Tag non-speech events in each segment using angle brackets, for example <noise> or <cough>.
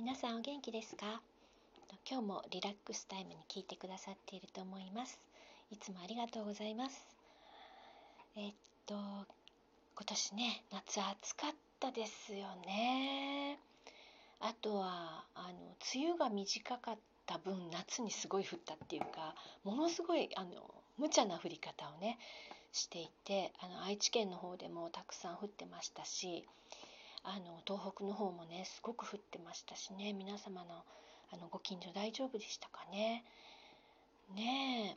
皆さんお元気ですか？今日もリラックスタイムに聞いてくださっていると思います。いつもありがとうございます。えっと今年ね夏暑かったですよね。あとはあの梅雨が短かった分夏にすごい降ったっていうかものすごいあの無茶な降り方をねしていてあの愛知県の方でもたくさん降ってましたしあの東北の方もねすごく降ってましたしね皆様のあのご近所大丈夫でしたかね？ねえ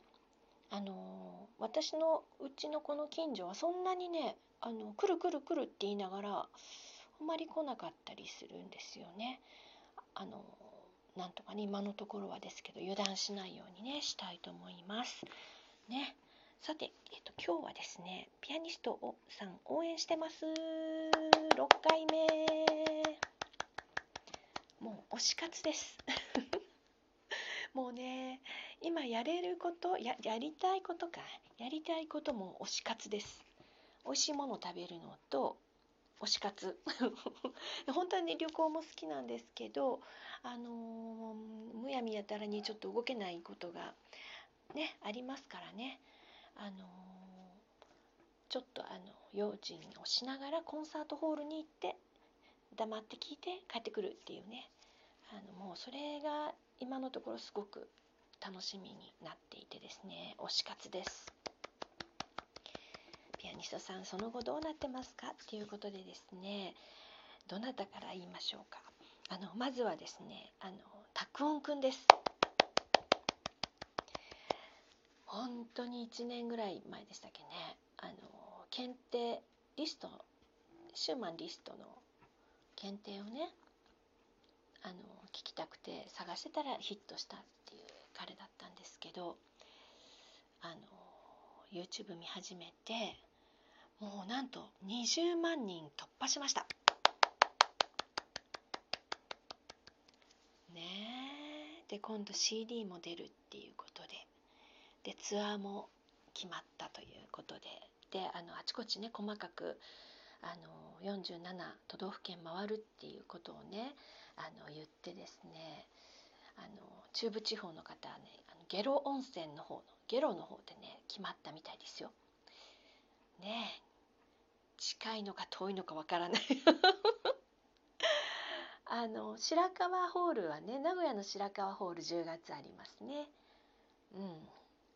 あの私のうちのこの近所はそんなにねあの来る来る来るって言いながらあんまり来なかったりするんですよね。あのなんとかね今のところはですけど油断しないようにねしたいと思います。ね。さて、えっと、今日はですねピアニストをさん応援してます6回目。もう推し活です。<laughs> もうね今やれることややりたいことか。やりたいことも推し活です。美味しいもの食べるのと推し活。<laughs> 本当はね旅行も好きなんですけどあのー、むやみやたらにちょっと動けないことがねありますからね。あのちょっとあの用心をしながらコンサートホールに行って黙って聞いて帰ってくるっていうね。あのもうそれが今のところすごく楽しみになっていてですね。推し活です。ピアニストさんその後どうなってますかっていうことでですね。どなたから言いましょうか。あのまずはですねあのたくんくんです。本当に1年ぐらい前でしたっけね。あの検定リストシューマンリストの検定をねあの聞きたくて探してたらヒットしたっていう彼だったんですけどあの YouTube 見始めてもうなんと20万人突破しました。ねえ。で今度 CD も出るっていうことで。でツアーも決まったということで。であのあちこちね細かくあの47都道府県回るっていうことをねあの言ってですねあの中部地方の方はねあの下呂温泉の方の下呂の方でね決まったみたいですよ。ねえ近いのか遠いのかわからない <laughs> あの白川ホールはね名古屋の白川ホール10月ありますね。うん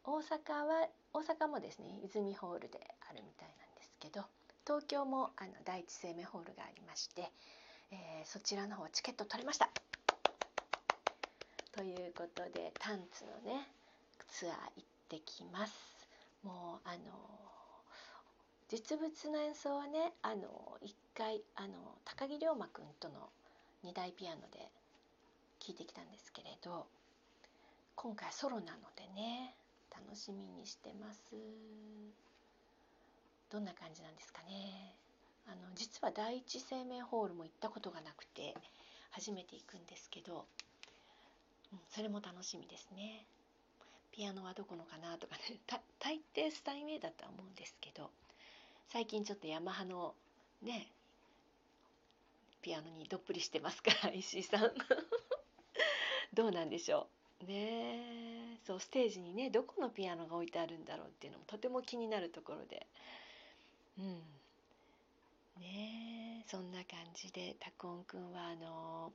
大阪は大阪もですね泉ホールであるみたいなんですけど東京もあの第一生命ホールがありまして、えー、そちらの方チケット取れました。ということでタンツのねツアー行ってきます。もうあの実物の演奏はねあの1回あの高木龍馬くんとの2台ピアノで聴いてきたんですけれど今回ソロなのでね楽しみにしてます。どんな感じなんですかね。あの実は第一生命ホールも行ったことがなくて初めて行くんですけど、うん、それも楽しみですね。ピアノはどこのかなとかね。<laughs> 大抵スタインウェイだとは思うんですけど最近ちょっとヤマハのねピアノにどっぷりしてますから石井さん。<laughs> どうなんでしょう。ねそうステージにねどこのピアノが置いてあるんだろうっていうのもとても気になるところで。うん。ねそんな感じでたくおんくんはあの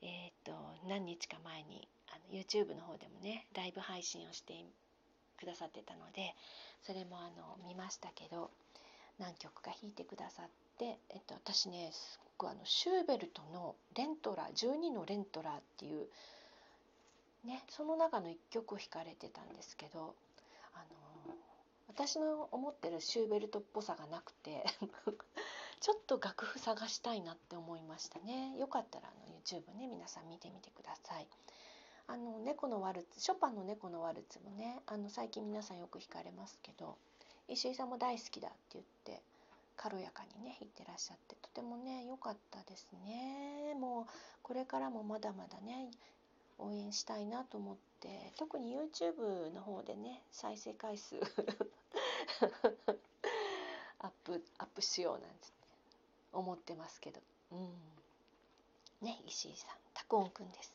えっ、と何日か前にあの YouTube の方でもねライブ配信をしてくださってたのでそれもあの見ましたけど何曲か弾いてくださって、えっと、私ねすごくあのシューベルトの「レントラ12のレントラ」っていうね、その中の一曲を弾かれてたんですけど、あの私の思ってるシューベルトっぽさがなくて <laughs> ちょっと楽譜探したいなって思いましたね。よかったらあの YouTube ね皆さん見てみてください。あの猫のワルツショパンの猫のワルツもねあの最近皆さんよく弾かれますけど石井さんも大好きだって言って軽やかにね弾いてらっしゃってとてもね良かったですね。もうこれからもまだまだね応援したいなと思って特に YouTube の方でね再生回数 <laughs> アップアップしようなんて思ってますけど、うん、ね石井さん。たくおんくんです。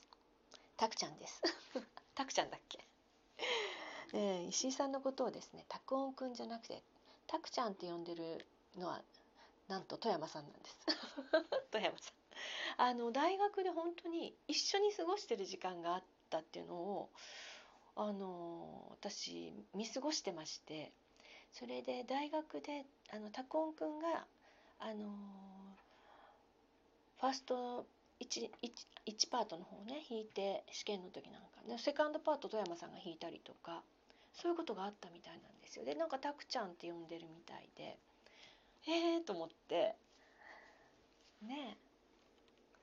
たくちゃんです。<laughs> たくちゃんだっけ、え、石井さんのことをですねたくおんくんじゃなくてたくちゃんって呼んでるのはなんと富山さんなんです。<laughs> 富山さん。あの大学で本当に一緒に過ごしてる時間があったっていうのをあの私見過ごしてましてそれで大学であのタコンくんがあのファースト 1, 1, 1パートの方ね弾いて試験の時なんかでセカンドパート富山さんが弾いたりとかそういうことがあったみたいなんですよ。でなんかタクちゃんって呼んでるみたいでええー、と思ってね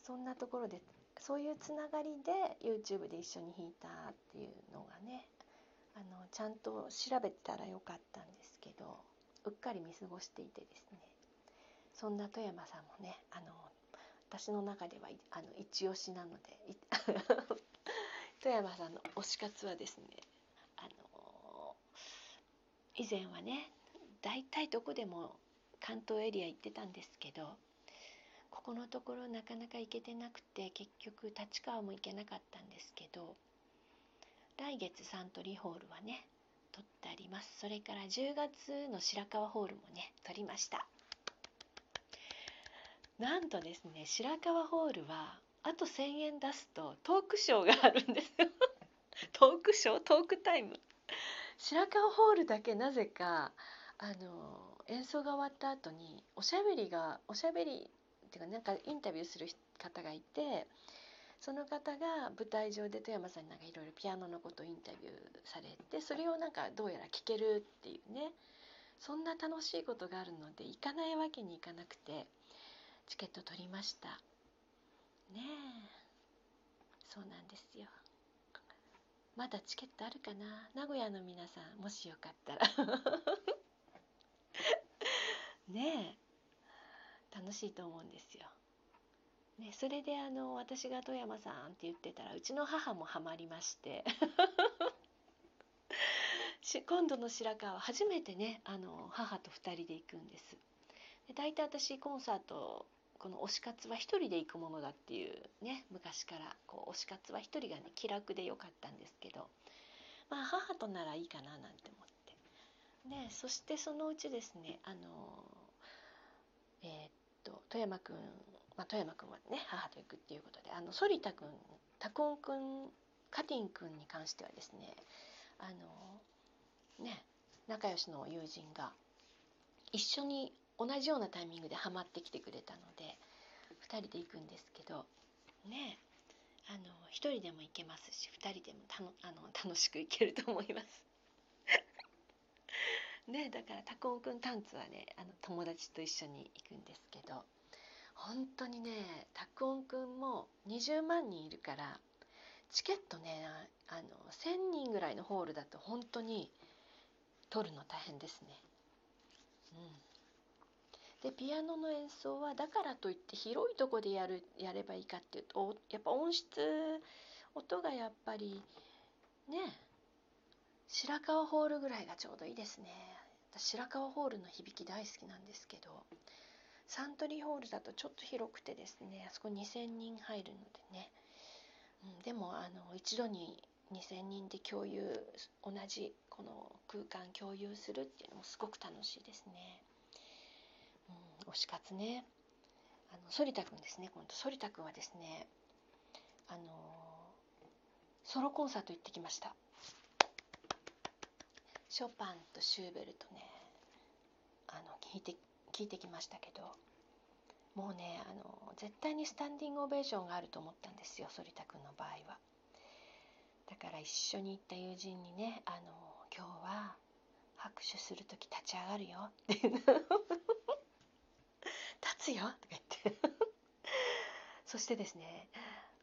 そんなところでそういうつながりで YouTube で一緒に弾いたっていうのがねあのちゃんと調べたらよかったんですけどうっかり見過ごしていてですね。そんな富山さんもねあの私の中ではあの一押しなので <laughs> 富山さんの推し活はですねあの以前はね大体どこでも関東エリア行ってたんですけどここのところなかなか行けてなくて結局立川も行けなかったんですけど来月サントリーホールはね撮ってあります。それから10月の白川ホールもね撮りました。なんとですね白川ホールはあと1,000円出すとトークショーがあるんですよ。<laughs> トークショー？トークタイム？白川ホールだけなぜかあの演奏が終わった後におしゃべりがおしゃべりていうかなんかインタビューする方がいてその方が舞台上で富山さんになんかいろいろピアノのことをインタビューされてそれをなんかどうやら聞けるっていうねそんな楽しいことがあるので行かないわけにいかなくてチケット取りました。ねえ。そうなんですよ。まだチケットあるかな？名古屋の皆さんもしよかったら。<laughs> ねえ。楽しいと思うんですよ。ね、それであの私が富山さんって言ってたらうちの母もハマりまして。<laughs> 今度の白川初めてねあの母と2人で行くんです。で大体私コンサートこの推し活は1人で行くものだっていうね昔からこう推し活は1人がね気楽でよかったんですけど。まあ母とならいいかななんて思って。ねそしてそのうちですねあのえー、っと富山くん、まあ、富山くんはね母と行くっていうことであの反田くんタコンくんカティンくんに関してはですねあのね仲良しの友人が一緒に同じようなタイミングでハマってきてくれたので2人で行くんですけどねあの1人でも行けますし2人でもあの楽しく行けると思います。ねだからタコンくんタンツはねあの友達と一緒に行くんですけど本当にねタコンくんも20万人いるからチケットねあの1,000人ぐらいのホールだと本当に取るの大変ですね。うんでピアノの演奏はだからといって広いとこでやるやればいいかっていうとやっぱ音質音がやっぱりね白川ホールぐらいがちょうどいいですね。白川ホールの響き大好きなんですけどサントリーホールだとちょっと広くてですねあそこ2,000人入るのでね、うん、でもあの一度に2,000人で共有同じこの空間共有するっていうのもすごく楽しいですね。うん、推し活ね。あの反田君ですね今度。反田君はですねあのソロコンサート行ってきました。ショパンとシューベルトねあの聞いて聞いてきましたけどもうねあの絶対にスタンディングオベーションがあると思ったんですよ反田君の場合は。だから一緒に行った友人にねあの今日は拍手する時立ち上がるよっていう立つよとか言って。そしてですね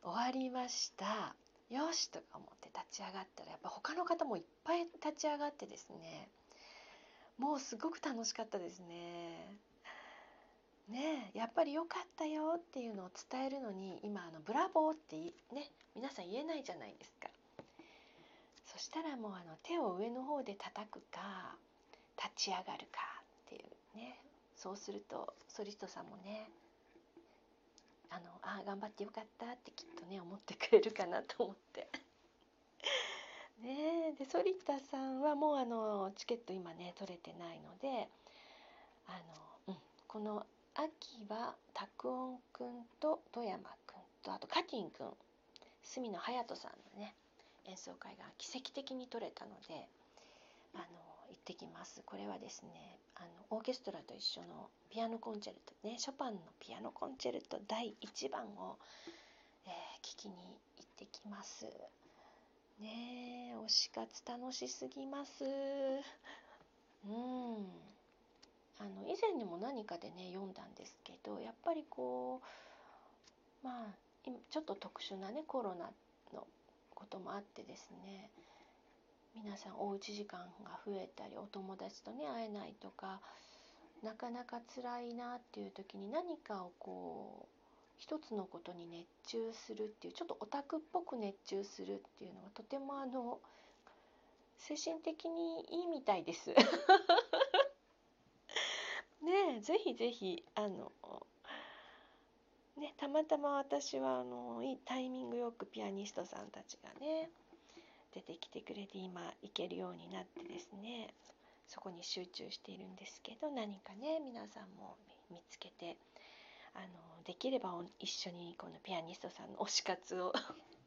終わりました。よしとか思って立ち上がったらやっぱ他の方もいっぱい立ち上がってですねもうすごく楽しかったですね。ねやっぱり良かったよっていうのを伝えるのに今あのブラボーってね皆さん言えないじゃないですか。そしたらもうあの手を上の方で叩くか立ち上がるかっていうねそうするとソリストさんもねあのあ頑張ってよかったってきっとね思ってくれるかなと思って。<laughs> ねで反田さんはもうあのチケット今ね取れてないのであの、うん、この秋は拓音くんと富山くんとあとカティンくん隅野隼人さんのね演奏会が奇跡的に取れたのであの行ってきます。これはですねあのオーケストラと一緒のピアノコンチェルトねショパンのピアノコンチェルト第1番を、えー、聞きに行ってきます。ねえ推し活楽しすぎます。うん。あの以前にも何かでね読んだんですけどやっぱりこうまあちょっと特殊なねコロナのこともあってですね皆さんおうち時間が増えたりお友達とね会えないとかなかなか辛いなっていう時に何かをこう一つのことに熱中するっていうちょっとオタクっぽく熱中するっていうのがとてもあの精神的にいいみたいです。<laughs> ねえぜひぜひあのねたまたま私はあのいいタイミングよくピアニストさんたちがね出てきてくれて今行けるようになってですねそこに集中しているんですけど何かね皆さんも見つけてあのできれば一緒にこのピアニストさんの推し活を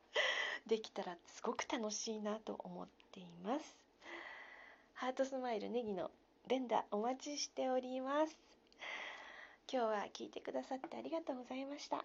<laughs> できたらすごく楽しいなと思っています。ハートスマイルネギの連打お待ちしております。今日は聞いてくださってありがとうございました。